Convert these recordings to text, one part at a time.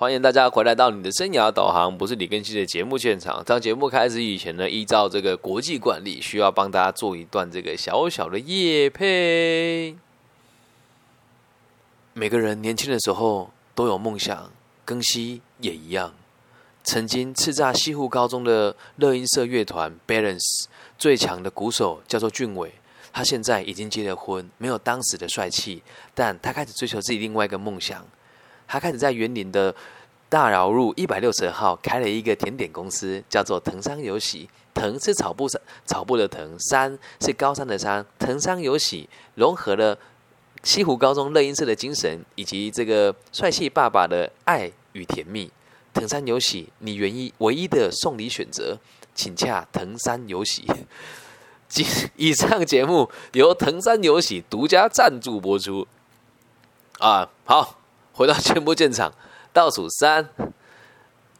欢迎大家回来到你的生涯导航，不是李根熙的节目现场。当节目开始以前呢，依照这个国际惯例，需要帮大家做一段这个小小的夜配。每个人年轻的时候都有梦想，更熙也一样。曾经叱咤西湖高中的乐音社乐团 Balance 最强的鼓手叫做俊伟，他现在已经结了婚，没有当时的帅气，但他开始追求自己另外一个梦想。他开始在园林的大饶路一百六十号开了一个甜点公司，叫做藤山有喜。藤是草部草布的藤，山是高山的山。藤山有喜融合了西湖高中乐音社的精神，以及这个帅气爸爸的爱与甜蜜。藤山有喜，你唯一唯一的送礼选择，请洽藤山有喜。以上节目由藤山有喜独家赞助播出。啊，好。回到节目现场，倒数三、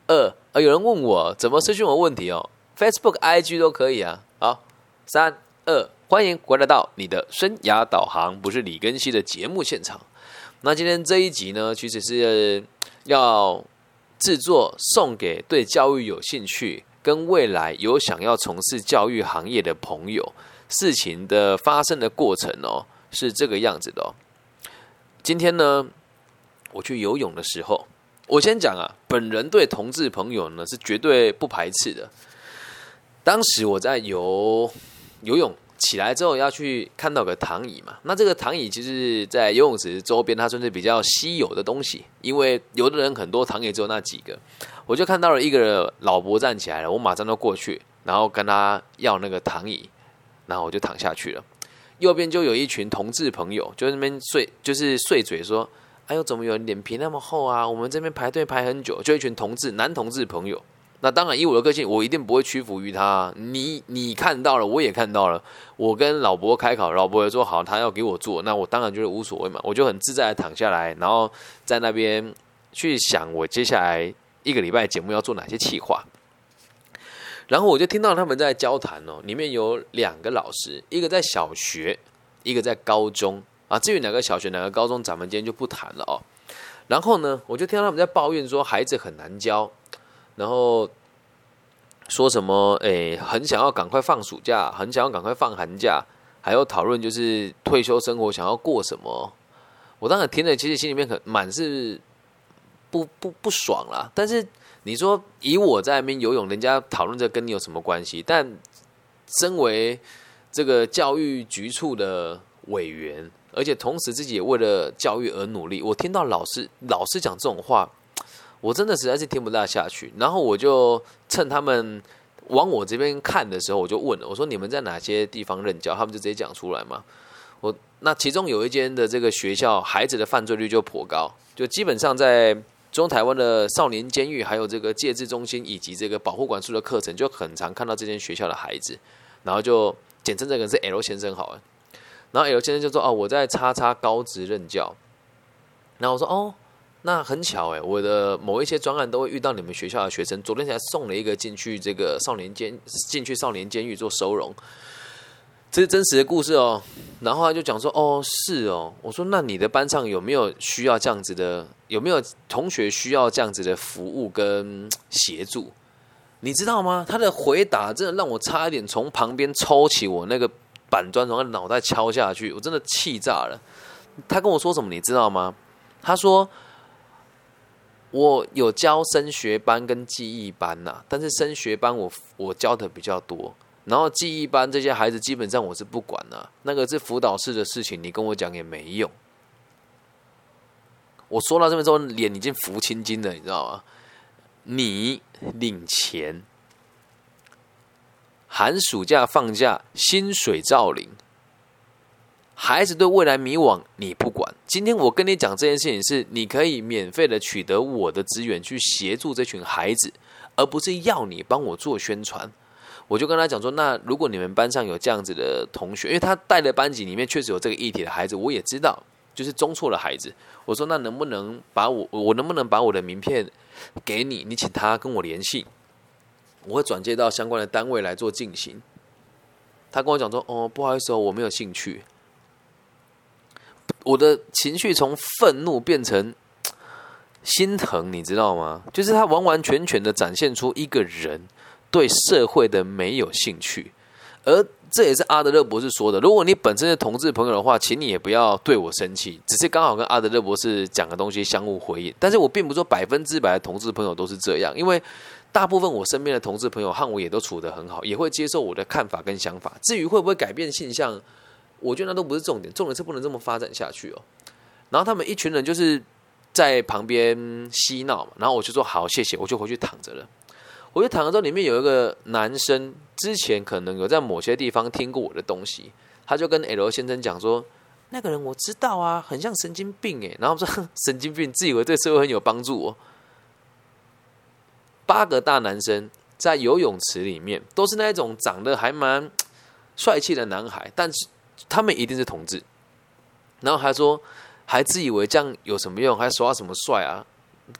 二，呃，有人问我怎么私讯我问题哦，Facebook、IG 都可以啊。好，三、二，欢迎回来到你的生涯导航，不是李根熙的节目现场。那今天这一集呢，其实是要制作送给对教育有兴趣、跟未来有想要从事教育行业的朋友。事情的发生的过程哦，是这个样子的哦。今天呢。我去游泳的时候，我先讲啊，本人对同志朋友呢是绝对不排斥的。当时我在游游泳起来之后，要去看到个躺椅嘛。那这个躺椅其实，在游泳池周边，它算是比较稀有的东西，因为有的人很多躺椅只有那几个。我就看到了一个老伯站起来了，我马上就过去，然后跟他要那个躺椅，然后我就躺下去了。右边就有一群同志朋友，就在那边睡，就是碎嘴说。哎呦，怎么有人脸皮那么厚啊？我们这边排队排很久，就一群同志、男同志朋友。那当然，以我的个性，我一定不会屈服于他。你你看到了，我也看到了。我跟老伯开口，老伯说好，他要给我做，那我当然就是无所谓嘛。我就很自在的躺下来，然后在那边去想我接下来一个礼拜节目要做哪些企划。然后我就听到他们在交谈哦，里面有两个老师，一个在小学，一个在高中。啊，至于哪个小学、哪个高中，咱们今天就不谈了哦。然后呢，我就听到他们在抱怨说孩子很难教，然后说什么诶，很想要赶快放暑假，很想要赶快放寒假，还有讨论就是退休生活想要过什么。我当时听了，其实心里面很满是不不不爽啦。但是你说以我在那边游泳，人家讨论这跟你有什么关系？但身为这个教育局处的委员。而且同时自己也为了教育而努力。我听到老师老师讲这种话，我真的实在是听不大下去。然后我就趁他们往我这边看的时候，我就问了：“我说你们在哪些地方任教？”他们就直接讲出来嘛。我那其中有一间的这个学校，孩子的犯罪率就颇高，就基本上在中台湾的少年监狱，还有这个戒治中心以及这个保护管束的课程，就很常看到这间学校的孩子。然后就简称这个是 L 先生好了。然后 L 先生就说：“哦，我在叉叉高职任教。”然后我说：“哦，那很巧哎，我的某一些专案都会遇到你们学校的学生。昨天才送了一个进去这个少年监，进去少年监狱做收容，这是真实的故事哦。”然后他就讲说：“哦，是哦。”我说：“那你的班上有没有需要这样子的？有没有同学需要这样子的服务跟协助？你知道吗？”他的回答真的让我差一点从旁边抽起我那个。板砖从他脑袋敲下去，我真的气炸了。他跟我说什么，你知道吗？他说我有教升学班跟记忆班呐，但是升学班我我教的比较多，然后记忆班这些孩子基本上我是不管的，那个是辅导室的事情，你跟我讲也没用。我说到这边之后，脸已经浮青筋了，你知道吗？你领钱。寒暑假放假，薪水照领。孩子对未来迷惘，你不管。今天我跟你讲这件事情，是你可以免费的取得我的资源，去协助这群孩子，而不是要你帮我做宣传。我就跟他讲说，那如果你们班上有这样子的同学，因为他带的班级里面确实有这个议题的孩子，我也知道，就是中错的孩子。我说，那能不能把我，我能不能把我的名片给你？你请他跟我联系。我会转接到相关的单位来做进行。他跟我讲说：“哦，不好意思哦，我没有兴趣。”我的情绪从愤怒变成心疼，你知道吗？就是他完完全全的展现出一个人对社会的没有兴趣，而这也是阿德勒博士说的。如果你本身是同志朋友的话，请你也不要对我生气，只是刚好跟阿德勒博士讲的东西相互回应。但是我并不说百分之百的同志朋友都是这样，因为大部分我身边的同志朋友和我也都处得很好，也会接受我的看法跟想法。至于会不会改变现象，我觉得那都不是重点，重点是不能这么发展下去哦。然后他们一群人就是在旁边嬉闹嘛，然后我就说好，谢谢，我就回去躺着了。我就躺着之后，里面有一个男生，之前可能有在某些地方听过我的东西，他就跟 L 先生讲说，那个人我知道啊，很像神经病诶。然后我说 神经病，自以为对社会很有帮助哦。八个大男生在游泳池里面，都是那种长得还蛮帅气的男孩，但是他们一定是同志。然后还说。还自以为这样有什么用？还耍什么帅啊？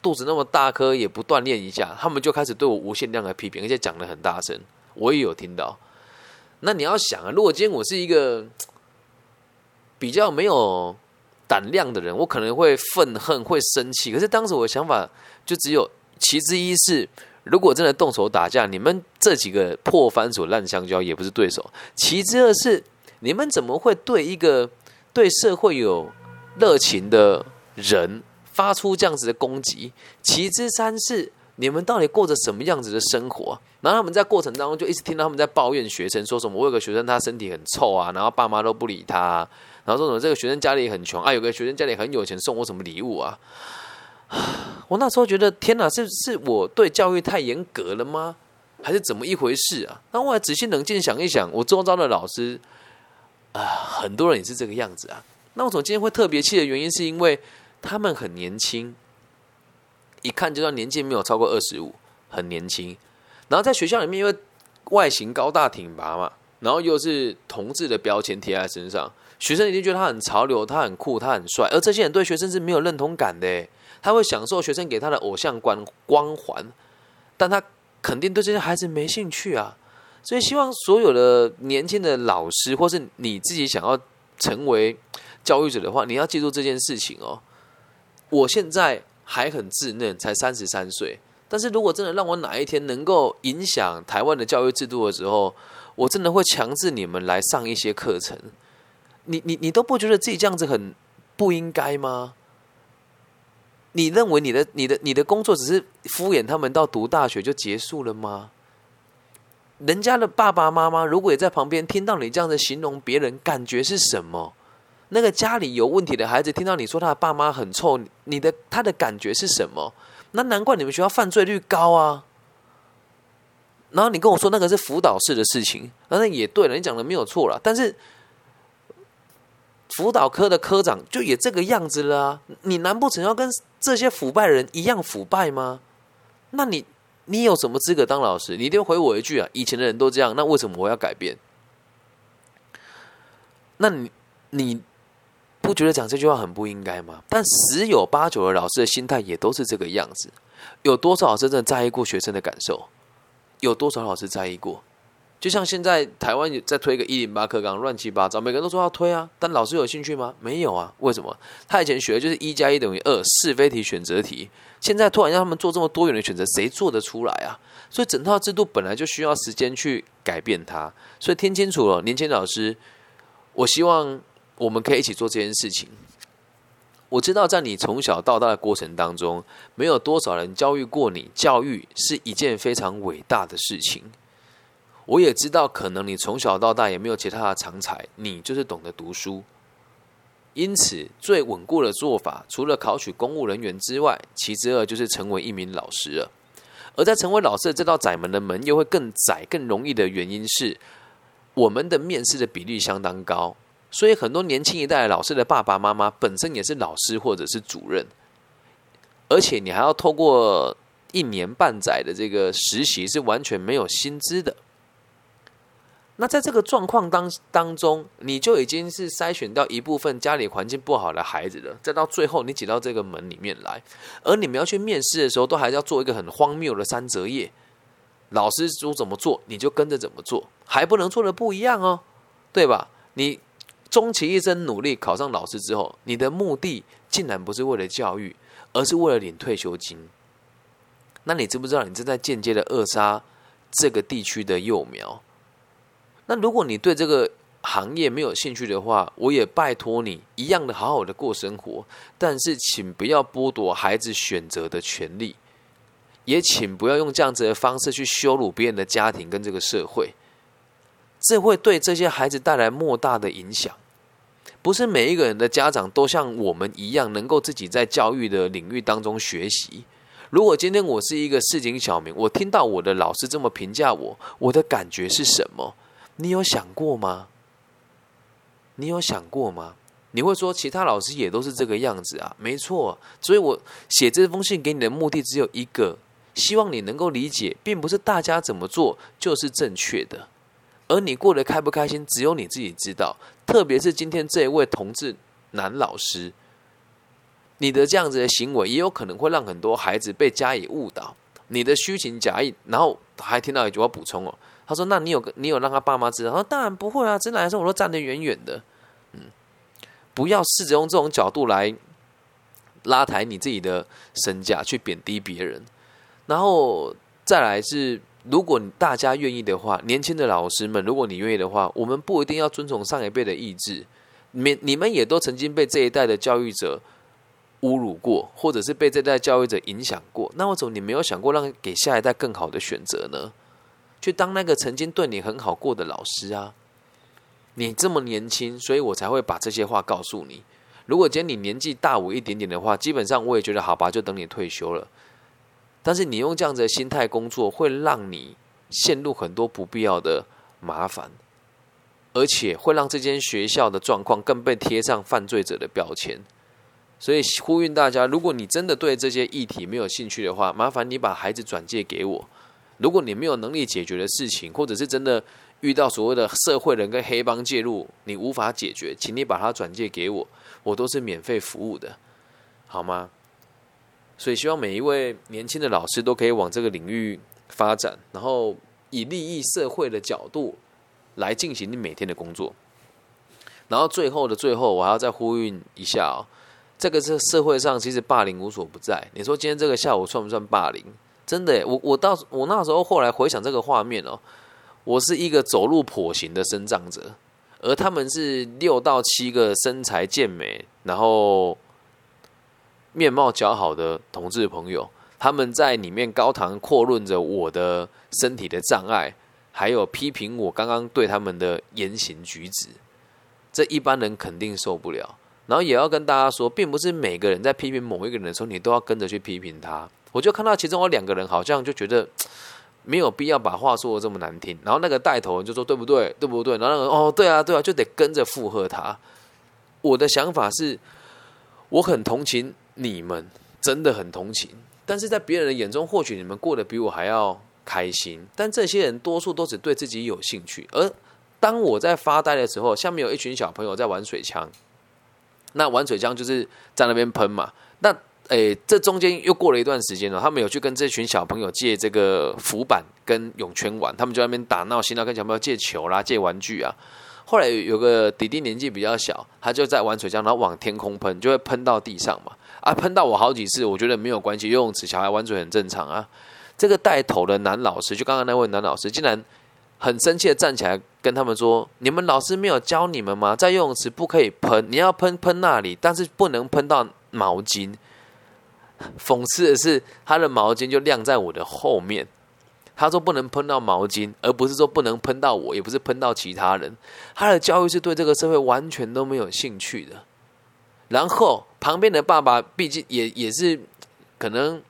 肚子那么大颗也不锻炼一下，他们就开始对我无限量的批评，而且讲的很大声，我也有听到。那你要想啊，如果今天我是一个比较没有胆量的人，我可能会愤恨、会生气。可是当时我的想法就只有其之一是：如果真的动手打架，你们这几个破番薯、烂香蕉也不是对手；其之二是，你们怎么会对一个对社会有热情的人发出这样子的攻击，其之三是你们到底过着什么样子的生活？然后他们在过程当中就一直听到他们在抱怨学生，说什么我有个学生他身体很臭啊，然后爸妈都不理他，然后说什么这个学生家里很穷啊，有个学生家里很有钱，送我什么礼物啊？我那时候觉得天哪，是是我对教育太严格了吗？还是怎么一回事啊？那我仔细冷静想一想，我周遭的老师啊，很多人也是这个样子啊。那我今天会特别气的原因，是因为他们很年轻，一看就知道年纪没有超过二十五，很年轻。然后在学校里面，因为外形高大挺拔嘛，然后又是同志的标签贴在身上，学生一定觉得他很潮流，他很酷，他很帅。而这些人对学生是没有认同感的，他会享受学生给他的偶像光光环，但他肯定对这些孩子没兴趣啊。所以希望所有的年轻的老师，或是你自己想要成为。教育者的话，你要记住这件事情哦。我现在还很稚嫩，才三十三岁。但是如果真的让我哪一天能够影响台湾的教育制度的时候，我真的会强制你们来上一些课程。你你你都不觉得自己这样子很不应该吗？你认为你的你的你的工作只是敷衍他们到读大学就结束了吗？人家的爸爸妈妈如果也在旁边听到你这样的形容别人，感觉是什么？那个家里有问题的孩子听到你说他的爸妈很臭，你的他的感觉是什么？那难怪你们学校犯罪率高啊！然后你跟我说那个是辅导室的事情，那也对了，你讲的没有错了。但是辅导科的科长就也这个样子了啊！你难不成要跟这些腐败人一样腐败吗？那你你有什么资格当老师？你一定回我一句啊！以前的人都这样，那为什么我要改变？那你你。不觉得讲这句话很不应该吗？但十有八九的老师的心态也都是这个样子。有多少真的在意过学生的感受？有多少老师在意过？就像现在台湾在推一个一零八课纲，乱七八糟，每个人都说要推啊，但老师有兴趣吗？没有啊。为什么？他以前学的就是一加一等于二，是非题、选择题。现在突然让他们做这么多元的选择，谁做得出来啊？所以整套制度本来就需要时间去改变它。所以听清楚了，年轻老师，我希望。我们可以一起做这件事情。我知道，在你从小到大的过程当中，没有多少人教育过你。教育是一件非常伟大的事情。我也知道，可能你从小到大也没有其他的长才，你就是懂得读书。因此，最稳固的做法，除了考取公务人员之外，其之二就是成为一名老师了。而在成为老师的这道窄门的门，又会更窄、更容易的原因是，我们的面试的比例相当高。所以，很多年轻一代老师的爸爸妈妈本身也是老师或者是主任，而且你还要透过一年半载的这个实习，是完全没有薪资的。那在这个状况当当中，你就已经是筛选掉一部分家里环境不好的孩子了。再到最后，你挤到这个门里面来，而你们要去面试的时候，都还是要做一个很荒谬的三折页。老师说怎么做，你就跟着怎么做，还不能做的不一样哦，对吧？你。终其一生努力考上老师之后，你的目的竟然不是为了教育，而是为了领退休金。那你知不知道，你正在间接的扼杀这个地区的幼苗？那如果你对这个行业没有兴趣的话，我也拜托你一样的好好的过生活，但是请不要剥夺孩子选择的权利，也请不要用这样子的方式去羞辱别人的家庭跟这个社会，这会对这些孩子带来莫大的影响。不是每一个人的家长都像我们一样，能够自己在教育的领域当中学习。如果今天我是一个市井小民，我听到我的老师这么评价我，我的感觉是什么？你有想过吗？你有想过吗？你会说其他老师也都是这个样子啊？没错，所以我写这封信给你的目的只有一个，希望你能够理解，并不是大家怎么做就是正确的。而你过得开不开心，只有你自己知道。特别是今天这一位同志男老师，你的这样子的行为，也有可能会让很多孩子被加以误导。你的虚情假意，然后还听到一句话补充哦，他说：“那你有，你有让他爸妈知道？”他说：“当然不会啊，真的来说，我都站得远远的。”嗯，不要试着用这种角度来拉抬你自己的身价，去贬低别人。然后再来是。如果大家愿意的话，年轻的老师们，如果你愿意的话，我们不一定要遵从上一辈的意志。你你们也都曾经被这一代的教育者侮辱过，或者是被这代教育者影响过。那为什么你没有想过让给下一代更好的选择呢？去当那个曾经对你很好过的老师啊！你这么年轻，所以我才会把这些话告诉你。如果今天你年纪大我一点点的话，基本上我也觉得好吧，就等你退休了。但是你用这样子的心态工作，会让你陷入很多不必要的麻烦，而且会让这间学校的状况更被贴上犯罪者的标签。所以呼吁大家，如果你真的对这些议题没有兴趣的话，麻烦你把孩子转借给我。如果你没有能力解决的事情，或者是真的遇到所谓的社会人跟黑帮介入，你无法解决，请你把它转借给我，我都是免费服务的，好吗？所以，希望每一位年轻的老师都可以往这个领域发展，然后以利益社会的角度来进行你每天的工作。然后，最后的最后，我还要再呼吁一下哦，这个是社会上其实霸凌无所不在。你说今天这个下午算不算霸凌？真的，我我到我那时候后来回想这个画面哦，我是一个走路跛行的生长者，而他们是六到七个身材健美，然后。面貌姣好的同志朋友，他们在里面高谈阔论着我的身体的障碍，还有批评我刚刚对他们的言行举止，这一般人肯定受不了。然后也要跟大家说，并不是每个人在批评某一个人的时候，你都要跟着去批评他。我就看到其中有两个人，好像就觉得没有必要把话说的这么难听。然后那个带头人就说：“对不对？对不对？”然后那个哦，对啊，对啊，就得跟着附和他。我的想法是，我很同情。你们真的很同情，但是在别人的眼中，或许你们过得比我还要开心。但这些人多数都只对自己有兴趣。而当我在发呆的时候，下面有一群小朋友在玩水枪。那玩水枪就是在那边喷嘛。那诶，这中间又过了一段时间了，他们有去跟这群小朋友借这个浮板跟泳圈玩，他们就在那边打闹，心闹，跟小朋友借球啦、借玩具啊。后来有个弟弟年纪比较小，他就在玩水枪，然后往天空喷，就会喷到地上嘛。啊！喷到我好几次，我觉得没有关系，游泳池小孩玩水很正常啊。这个带头的男老师，就刚刚那位男老师，竟然很生气的站起来跟他们说：“你们老师没有教你们吗？在游泳池不可以喷，你要喷喷那里，但是不能喷到毛巾。”讽刺的是，他的毛巾就晾在我的后面。他说不能喷到毛巾，而不是说不能喷到我，也不是喷到其他人。他的教育是对这个社会完全都没有兴趣的。然后旁边的爸爸毕竟也也是可能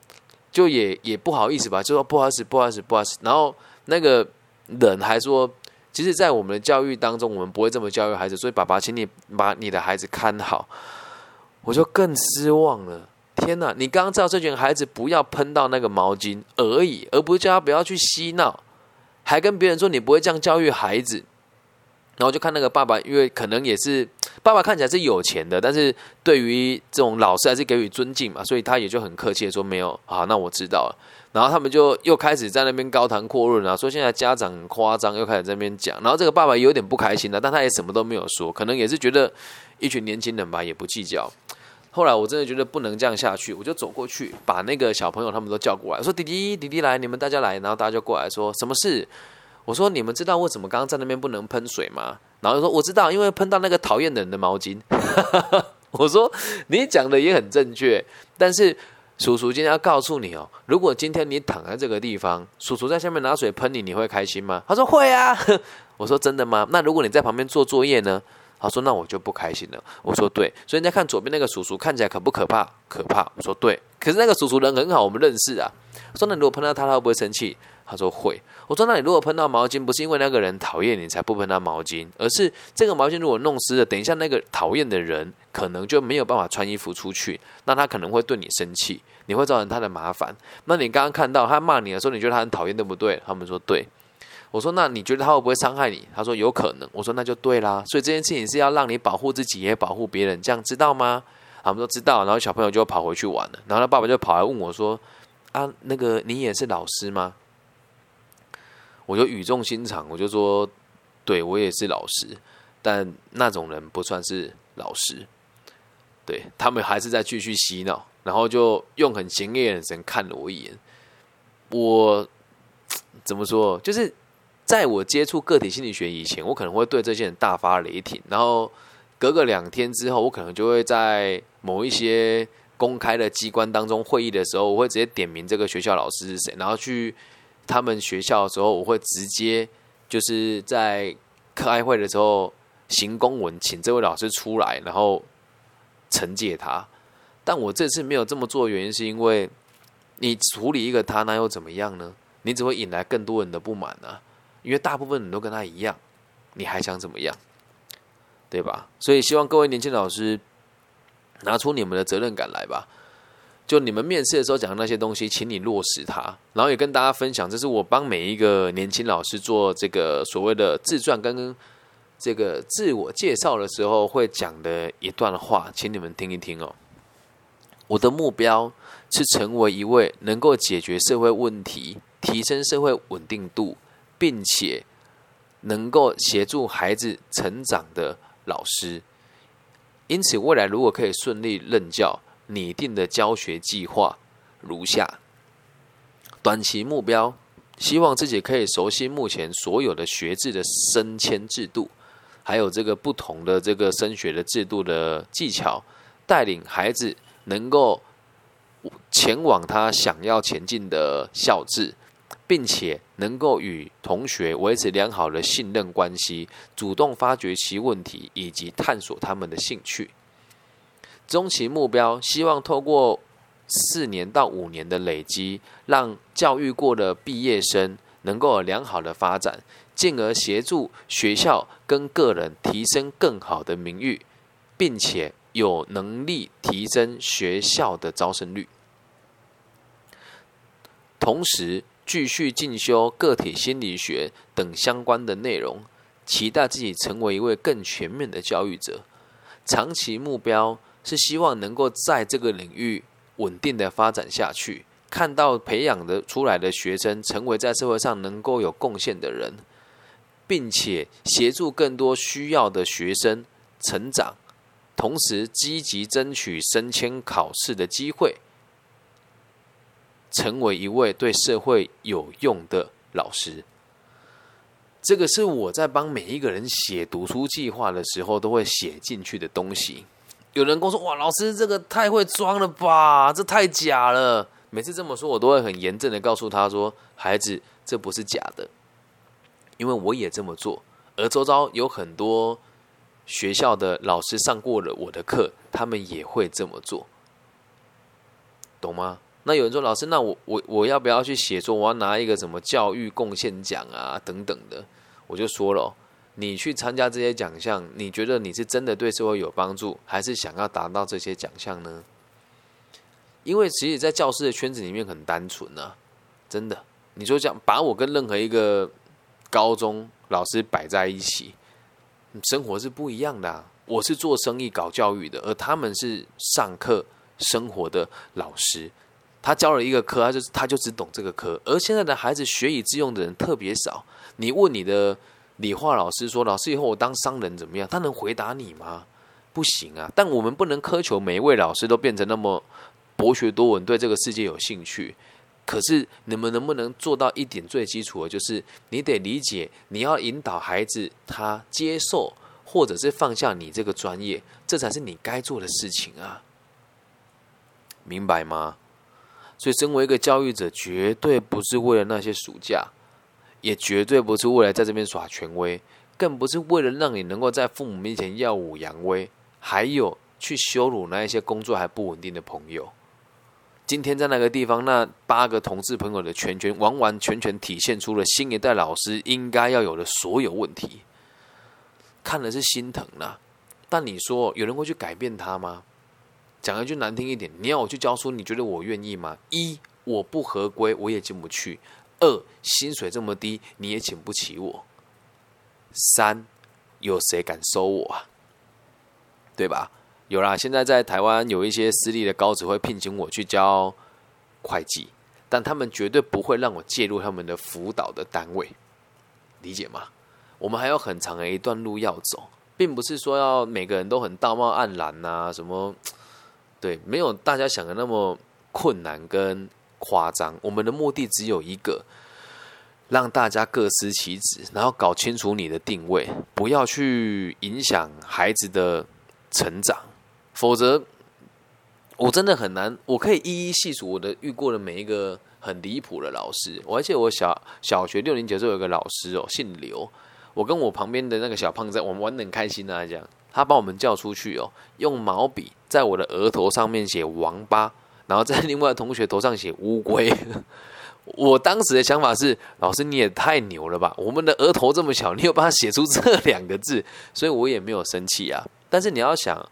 就也也不好意思吧，就说不好意思，不好意思，不好意思。然后那个人还说，其实，在我们的教育当中，我们不会这么教育孩子，所以爸爸，请你把你的孩子看好。我就更失望了。天哪！你刚刚知道这群孩子不要喷到那个毛巾而已，而不是叫他不要去嬉闹，还跟别人说你不会这样教育孩子。然后就看那个爸爸，因为可能也是爸爸看起来是有钱的，但是对于这种老师还是给予尊敬嘛，所以他也就很客气的说没有啊，那我知道了。然后他们就又开始在那边高谈阔论啊，说现在家长很夸张，又开始在那边讲。然后这个爸爸有点不开心了，但他也什么都没有说，可能也是觉得一群年轻人吧，也不计较。后来我真的觉得不能这样下去，我就走过去，把那个小朋友他们都叫过来，说：“弟弟，弟弟来，你们大家来。”然后大家就过来说：“什么事？”我说：“你们知道为什么刚刚在那边不能喷水吗？”然后说：“我知道，因为喷到那个讨厌的人的毛巾。”我说：“你讲的也很正确，但是叔叔今天要告诉你哦，如果今天你躺在这个地方，叔叔在下面拿水喷你，你会开心吗？”他说：“会啊。” 我说：“真的吗？那如果你在旁边做作业呢？”他说：“那我就不开心了。”我说：“对。”所以人家看左边那个叔叔看起来可不可怕？可怕。我说：“对。”可是那个叔叔人很好，我们认识啊。说：“那如果碰到他，他会不会生气？”他说：“会。”我说：“那你如果碰到毛巾，不是因为那个人讨厌你才不喷他毛巾，而是这个毛巾如果弄湿了，等一下那个讨厌的人可能就没有办法穿衣服出去，那他可能会对你生气，你会造成他的麻烦。那你刚刚看到他骂你的时候，你觉得他很讨厌，对不对？”他们说：“对。”我说：“那你觉得他会不会伤害你？”他说：“有可能。”我说：“那就对啦。”所以这件事情是要让你保护自己，也保护别人，这样知道吗？他们都知道。然后小朋友就跑回去玩了。然后他爸爸就跑来问我说：“啊，那个你也是老师吗？”我就语重心长，我就说：“对我也是老师，但那种人不算是老师。”对他们还是在继续洗脑，然后就用很嫌恶的眼神看了我一眼。我 怎么说？就是。在我接触个体心理学以前，我可能会对这些人大发雷霆。然后隔个两天之后，我可能就会在某一些公开的机关当中会议的时候，我会直接点名这个学校老师是谁，然后去他们学校的时候，我会直接就是在开会的时候行公文，请这位老师出来，然后惩戒他。但我这次没有这么做的，原因是因为你处理一个他，那又怎么样呢？你只会引来更多人的不满啊。因为大部分人都跟他一样，你还想怎么样？对吧？所以希望各位年轻老师拿出你们的责任感来吧。就你们面试的时候讲的那些东西，请你落实它，然后也跟大家分享。这是我帮每一个年轻老师做这个所谓的自传跟这个自我介绍的时候会讲的一段话，请你们听一听哦。我的目标是成为一位能够解决社会问题、提升社会稳定度。并且能够协助孩子成长的老师，因此未来如果可以顺利任教，拟定的教学计划如下：短期目标，希望自己可以熟悉目前所有的学制的升迁制度，还有这个不同的这个升学的制度的技巧，带领孩子能够前往他想要前进的校制。并且能够与同学维持良好的信任关系，主动发掘其问题以及探索他们的兴趣。中期目标希望透过四年到五年的累积，让教育过的毕业生能够有良好的发展，进而协助学校跟个人提升更好的名誉，并且有能力提升学校的招生率。同时，继续进修个体心理学等相关的内容，期待自己成为一位更全面的教育者。长期目标是希望能够在这个领域稳定的发展下去，看到培养的出来的学生成为在社会上能够有贡献的人，并且协助更多需要的学生成长，同时积极争取升迁考试的机会。成为一位对社会有用的老师，这个是我在帮每一个人写读书计划的时候都会写进去的东西。有人跟我说：“哇，老师这个太会装了吧，这太假了。”每次这么说，我都会很严正的告诉他说：“孩子，这不是假的，因为我也这么做，而周遭有很多学校的老师上过了我的课，他们也会这么做，懂吗？”那有人说：“老师，那我我我要不要去写作？我要拿一个什么教育贡献奖啊等等的？”我就说了，你去参加这些奖项，你觉得你是真的对社会有帮助，还是想要达到这些奖项呢？因为其实，在教师的圈子里面很单纯啊，真的。你说讲把我跟任何一个高中老师摆在一起，生活是不一样的。我是做生意搞教育的，而他们是上课生活的老师。他教了一个科，他就他就只懂这个科，而现在的孩子学以致用的人特别少。你问你的理化老师说：“老师，以后我当商人怎么样？”他能回答你吗？不行啊！但我们不能苛求每一位老师都变成那么博学多闻，对这个世界有兴趣。可是你们能不能做到一点最基础的，就是你得理解，你要引导孩子他接受，或者是放下你这个专业，这才是你该做的事情啊！明白吗？所以，身为一个教育者，绝对不是为了那些暑假，也绝对不是为了在这边耍权威，更不是为了让你能够在父母面前耀武扬威。还有去羞辱那一些工作还不稳定的朋友。今天在那个地方，那八个同事朋友的全全完完全全体现出了新一代老师应该要有的所有问题，看的是心疼呐。但你说有人会去改变他吗？讲一句难听一点，你要我去教书，你觉得我愿意吗？一我不合规，我也进不去；二薪水这么低，你也请不起我；三有谁敢收我啊？对吧？有啦，现在在台湾有一些私立的高职会聘请我去教会计，但他们绝对不会让我介入他们的辅导的单位，理解吗？我们还有很长的一段路要走，并不是说要每个人都很道貌岸然呐，什么对，没有大家想的那么困难跟夸张。我们的目的只有一个，让大家各司其职，然后搞清楚你的定位，不要去影响孩子的。成长，否则我真的很难。我可以一一细数我的遇过的每一个很离谱的老师。我而且我小小学六年级的时候有个老师哦，姓刘。我跟我旁边的那个小胖子，我们玩的很开心啊，这样他把我们叫出去哦，用毛笔在我的额头上面写王八，然后在另外同学头上写乌龟。我当时的想法是，老师你也太牛了吧！我们的额头这么小，你有办法写出这两个字，所以我也没有生气啊。但是你要想，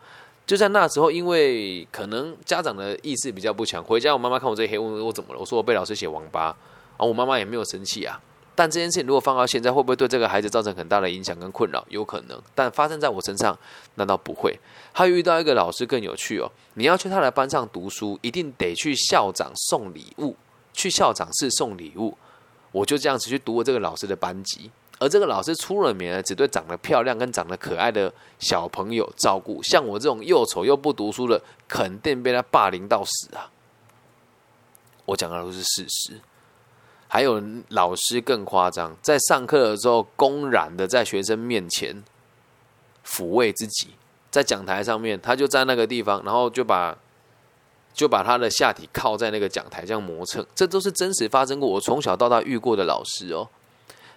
就在那时候，因为可能家长的意识比较不强，回家我妈妈看我这黑，问我怎么了？我说我被老师写王八，然后我妈妈也没有生气啊。但这件事情如果放到现在，会不会对这个孩子造成很大的影响跟困扰？有可能。但发生在我身上，难道不会？还遇到一个老师更有趣哦，你要去他的班上读书，一定得去校长送礼物，去校长室送礼物。我就这样子去读我这个老师的班级。而这个老师出了名，只对长得漂亮跟长得可爱的小朋友照顾。像我这种又丑又不读书的，肯定被他霸凌到死啊！我讲的都是事实。还有老师更夸张，在上课的时候，公然的在学生面前抚慰自己，在讲台上面，他就在那个地方，然后就把就把他的下体靠在那个讲台这样磨蹭。这都是真实发生过，我从小到大遇过的老师哦。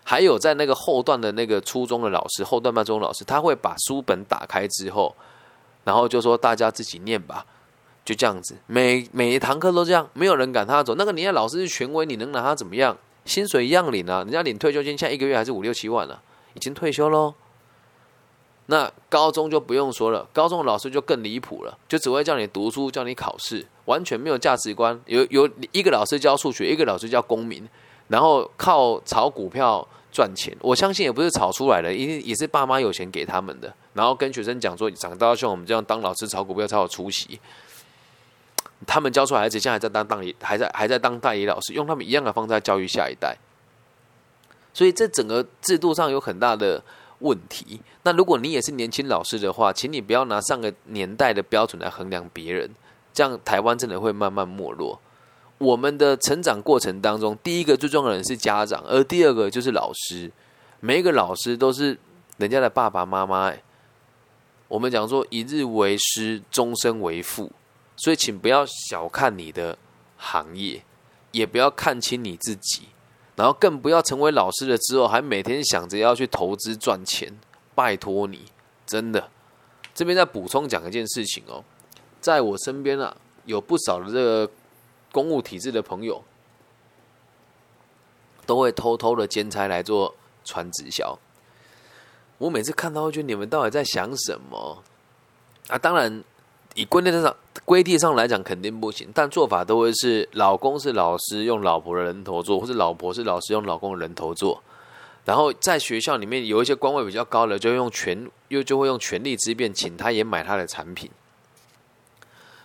还有在那个后段的那个初中的老师，后段班中老师，他会把书本打开之后，然后就说大家自己念吧，就这样子，每每一堂课都这样，没有人赶他走。那个年代老师是权威，你能拿他怎么样？薪水一样领啊，人家领退休金，现在一个月还是五六七万了，已经退休喽。那高中就不用说了，高中的老师就更离谱了，就只会叫你读书，叫你考试，完全没有价值观。有有一个老师教数学，一个老师教公民。然后靠炒股票赚钱，我相信也不是炒出来的，一定也是爸妈有钱给他们的。然后跟学生讲说，长大要像我们这样当老师炒股票才有出息。他们教出来孩子现在还在当当还在还在当代理老师，用他们一样的方式教育下一代。所以这整个制度上有很大的问题。那如果你也是年轻老师的话，请你不要拿上个年代的标准来衡量别人，这样台湾真的会慢慢没落。我们的成长过程当中，第一个最重要的人是家长，而第二个就是老师。每一个老师都是人家的爸爸妈妈。我们讲说一日为师，终身为父，所以请不要小看你的行业，也不要看清你自己，然后更不要成为老师了之后还每天想着要去投资赚钱。拜托你，真的。这边再补充讲一件事情哦，在我身边啊，有不少的这个。公务体制的朋友都会偷偷的兼差来做传直销。我每次看到，会觉得你们到底在想什么啊？当然，以规定上规定上来讲，肯定不行。但做法都会是：老公是老师，用老婆的人头做；或是老婆是老师，用老公的人头做。然后在学校里面有一些官位比较高的，就用权又就会用权力之便，请他也买他的产品。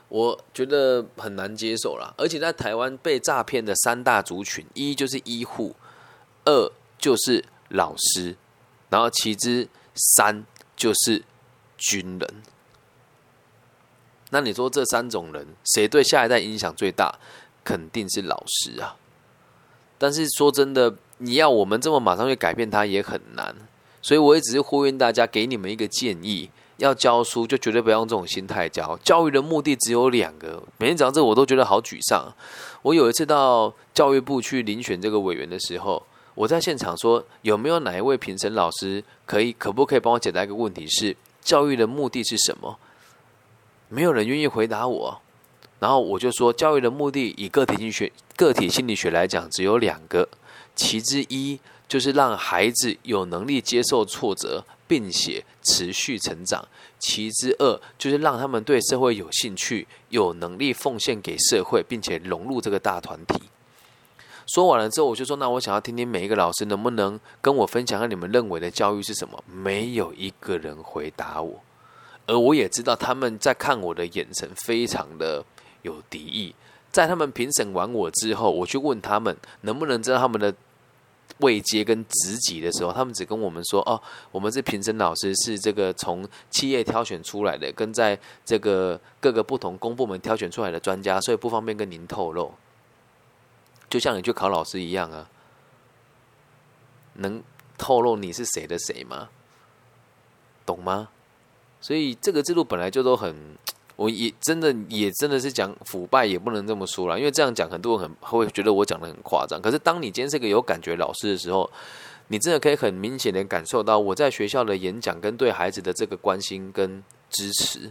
我觉得很难接受了，而且在台湾被诈骗的三大族群，一就是医护，二就是老师，然后其之三就是军人。那你说这三种人，谁对下一代影响最大？肯定是老师啊。但是说真的，你要我们这么马上去改变他也很难。所以我也只是呼吁大家，给你们一个建议：要教书就绝对不要用这种心态教。教育的目的只有两个。每天讲这，我都觉得好沮丧。我有一次到教育部去遴选这个委员的时候，我在现场说：有没有哪一位评审老师可以，可不可以帮我解答一个问题？是教育的目的是什么？没有人愿意回答我。然后我就说，教育的目的以个体心学、个体心理学来讲，只有两个，其之一就是让孩子有能力接受挫折，并且持续成长；其之二就是让他们对社会有兴趣，有能力奉献给社会，并且融入这个大团体。说完了之后，我就说：“那我想要听听每一个老师能不能跟我分享，下你们认为的教育是什么？”没有一个人回答我，而我也知道他们在看我的眼神非常的。有敌意，在他们评审完我之后，我去问他们能不能知道他们的位阶跟职级的时候，他们只跟我们说：“哦，我们是评审老师，是这个从企业挑选出来的，跟在这个各个不同公部门挑选出来的专家，所以不方便跟您透露。”就像你去考老师一样啊，能透露你是谁的谁吗？懂吗？所以这个制度本来就都很。我也真的也真的是讲腐败，也不能这么说了，因为这样讲很多人很会觉得我讲的很夸张。可是当你今天是个有感觉老师的时候，你真的可以很明显的感受到我在学校的演讲跟对孩子的这个关心跟支持，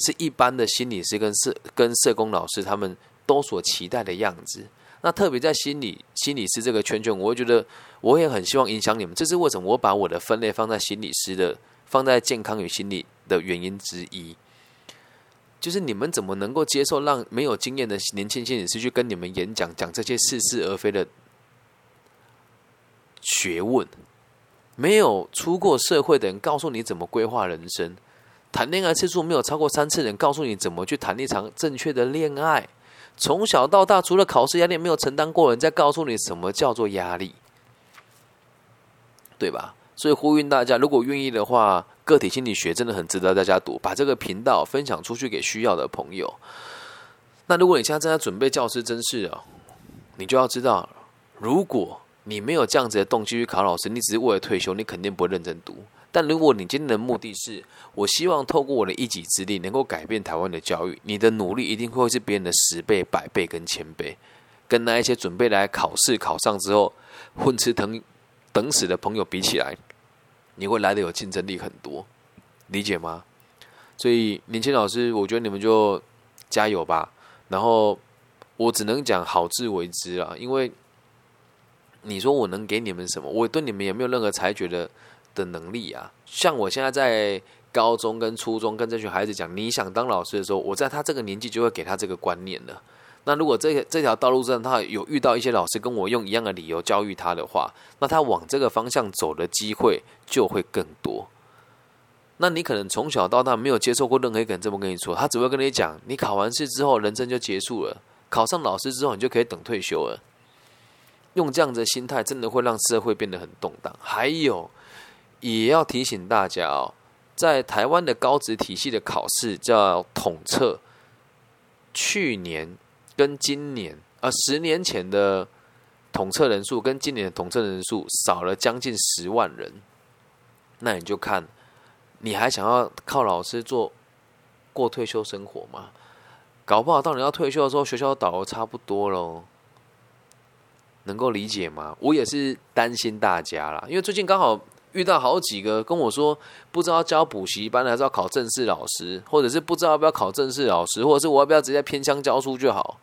是一般的心理师跟社跟社工老师他们都所期待的样子。那特别在心理心理师这个圈圈，我会觉得我也很希望影响你们。这是为什么我把我的分类放在心理师的放在健康与心理的原因之一。就是你们怎么能够接受让没有经验的年轻心理师去跟你们演讲，讲这些似是而非的学问？没有出过社会的人告诉你怎么规划人生，谈恋爱次数没有超过三次人告诉你怎么去谈一场正确的恋爱，从小到大除了考试压力没有承担过人，在告诉你什么叫做压力，对吧？所以呼吁大家，如果愿意的话。个体心理学真的很值得大家读，把这个频道分享出去给需要的朋友。那如果你现在正在准备教师真试哦，你就要知道，如果你没有这样子的动机去考老师，你只是为了退休，你肯定不会认真读。但如果你今天的目的是，我希望透过我的一己之力能够改变台湾的教育，你的努力一定会是别人的十倍、百倍跟千倍。跟那一些准备来考试考上之后混吃等等死的朋友比起来。你会来的有竞争力很多，理解吗？所以年轻老师，我觉得你们就加油吧。然后我只能讲好自为之啊，因为你说我能给你们什么？我对你们也没有任何裁决的的能力啊。像我现在在高中跟初中跟这群孩子讲，你想当老师的时候，我在他这个年纪就会给他这个观念了。那如果这这条道路上他有遇到一些老师跟我用一样的理由教育他的话，那他往这个方向走的机会就会更多。那你可能从小到大没有接受过任何一个人这么跟你说，他只会跟你讲，你考完试之后人生就结束了，考上老师之后你就可以等退休了。用这样的心态，真的会让社会变得很动荡。还有，也要提醒大家哦，在台湾的高职体系的考试叫统测，去年。跟今年啊，十年前的统测人数跟今年的统测人数少了将近十万人，那你就看，你还想要靠老师做过退休生活吗？搞不好到你要退休的时候，学校倒的差不多喽，能够理解吗？我也是担心大家啦，因为最近刚好遇到好几个跟我说，不知道教补习班还是要考正式老师，或者是不知道要不要考正式老师，或者是我要不要直接偏乡教书就好。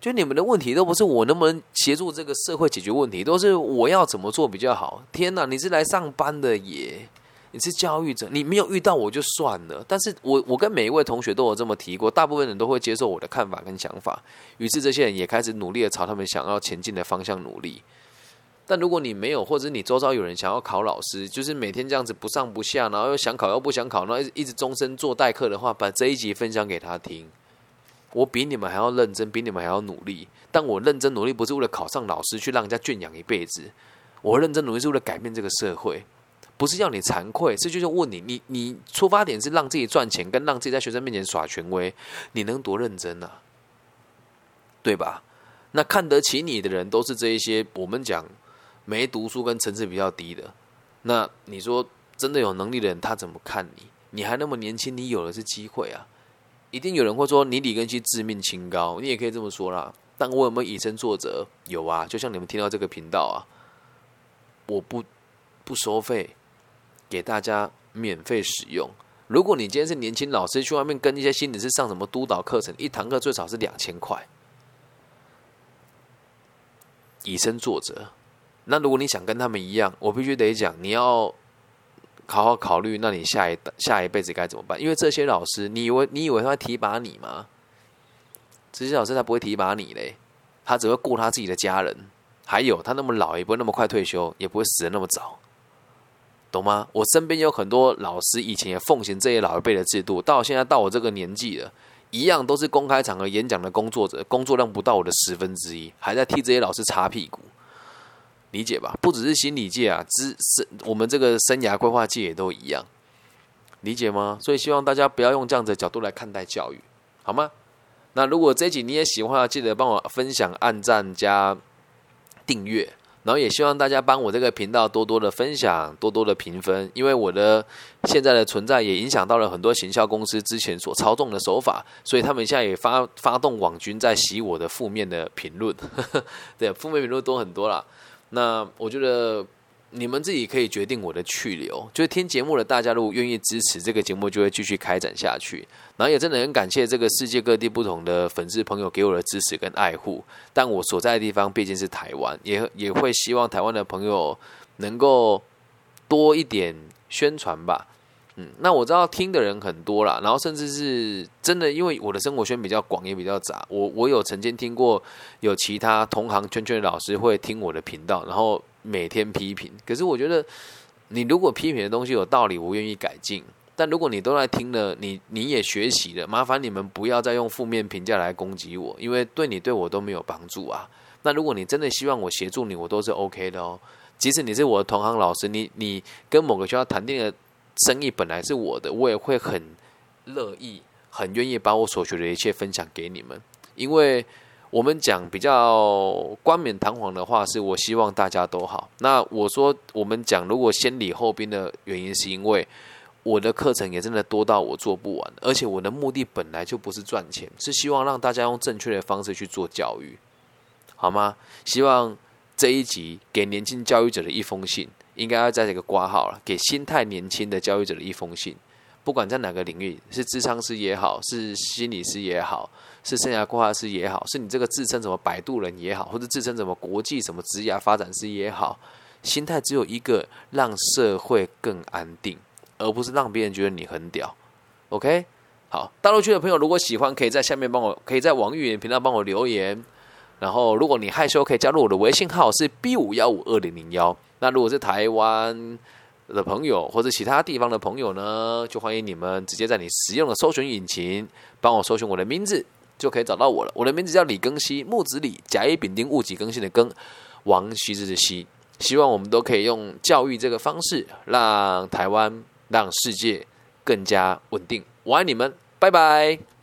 就你们的问题都不是我能不能协助这个社会解决问题，都是我要怎么做比较好。天哪，你是来上班的耶，你是教育者，你没有遇到我就算了。但是我我跟每一位同学都有这么提过，大部分人都会接受我的看法跟想法。于是这些人也开始努力的朝他们想要前进的方向努力。但如果你没有，或者你周遭有人想要考老师，就是每天这样子不上不下，然后又想考又不想考，然后一直终身做代课的话，把这一集分享给他听。我比你们还要认真，比你们还要努力。但我认真努力不是为了考上老师去让人家圈养一辈子，我认真努力是为了改变这个社会，不是要你惭愧，是就是问你，你你出发点是让自己赚钱，跟让自己在学生面前耍权威，你能多认真啊？对吧？那看得起你的人都是这一些，我们讲没读书跟层次比较低的。那你说真的有能力的人，他怎么看你？你还那么年轻，你有的是机会啊！一定有人会说你李根熙自命清高，你也可以这么说啦。但我有没有以身作则？有啊，就像你们听到这个频道啊，我不不收费，给大家免费使用。如果你今天是年轻老师，去外面跟一些心理师上什么督导课程，一堂课最少是两千块。以身作则。那如果你想跟他们一样，我必须得讲，你要好好考虑，那你下一下一辈子该怎么办？因为这些老师，你以为你以为他会提拔你吗？这些老师他不会提拔你嘞，他只会顾他自己的家人。还有，他那么老，也不会那么快退休，也不会死的那么早，懂吗？我身边有很多老师，以前也奉行这些老一辈的制度，到现在到我这个年纪了。一样都是公开场合演讲的工作者，工作量不到我的十分之一，还在替这些老师擦屁股，理解吧？不只是心理界啊，知生我们这个生涯规划界也都一样，理解吗？所以希望大家不要用这样的角度来看待教育，好吗？那如果这集你也喜欢，记得帮我分享、按赞加订阅。然后也希望大家帮我这个频道多多的分享，多多的评分，因为我的现在的存在也影响到了很多行销公司之前所操纵的手法，所以他们现在也发发动网军在洗我的负面的评论，对，负面评论多很多啦。那我觉得。你们自己可以决定我的去留，就是听节目的大家如果愿意支持这个节目，就会继续开展下去。然后也真的很感谢这个世界各地不同的粉丝朋友给我的支持跟爱护。但我所在的地方毕竟是台湾，也也会希望台湾的朋友能够多一点宣传吧。嗯，那我知道听的人很多啦，然后甚至是真的，因为我的生活圈比较广，也比较杂。我我有曾经听过有其他同行圈圈老师会听我的频道，然后。每天批评，可是我觉得，你如果批评的东西有道理，我愿意改进。但如果你都在听了，你你也学习了，麻烦你们不要再用负面评价来攻击我，因为对你对我都没有帮助啊。那如果你真的希望我协助你，我都是 OK 的哦。即使你是我的同行老师，你你跟某个学校谈定的生意本来是我的，我也会很乐意、很愿意把我所学的一切分享给你们，因为。我们讲比较冠冕堂皇的话，是我希望大家都好。那我说，我们讲如果先礼后兵的原因，是因为我的课程也真的多到我做不完，而且我的目的本来就不是赚钱，是希望让大家用正确的方式去做教育，好吗？希望这一集给年轻教育者的一封信，应该要在这个挂号了，给心态年轻的教育者的一封信。不管在哪个领域，是智商师也好，是心理师也好，是生涯规划师也好，是你这个自称什么摆渡人也好，或者自称什么国际什么职业发展师也好，心态只有一个，让社会更安定，而不是让别人觉得你很屌。OK，好，大陆区的朋友如果喜欢，可以在下面帮我，可以在网易云频道帮我留言。然后，如果你害羞，可以加入我的微信号是 B 五幺五二零零幺。那如果是台湾。的朋友或者其他地方的朋友呢，就欢迎你们直接在你使用的搜寻引擎帮我搜寻我的名字，就可以找到我了。我的名字叫李庚希，木子李，甲乙丙丁戊己庚辛的庚，王羲之的羲。希望我们都可以用教育这个方式，让台湾、让世界更加稳定。我爱你们，拜拜。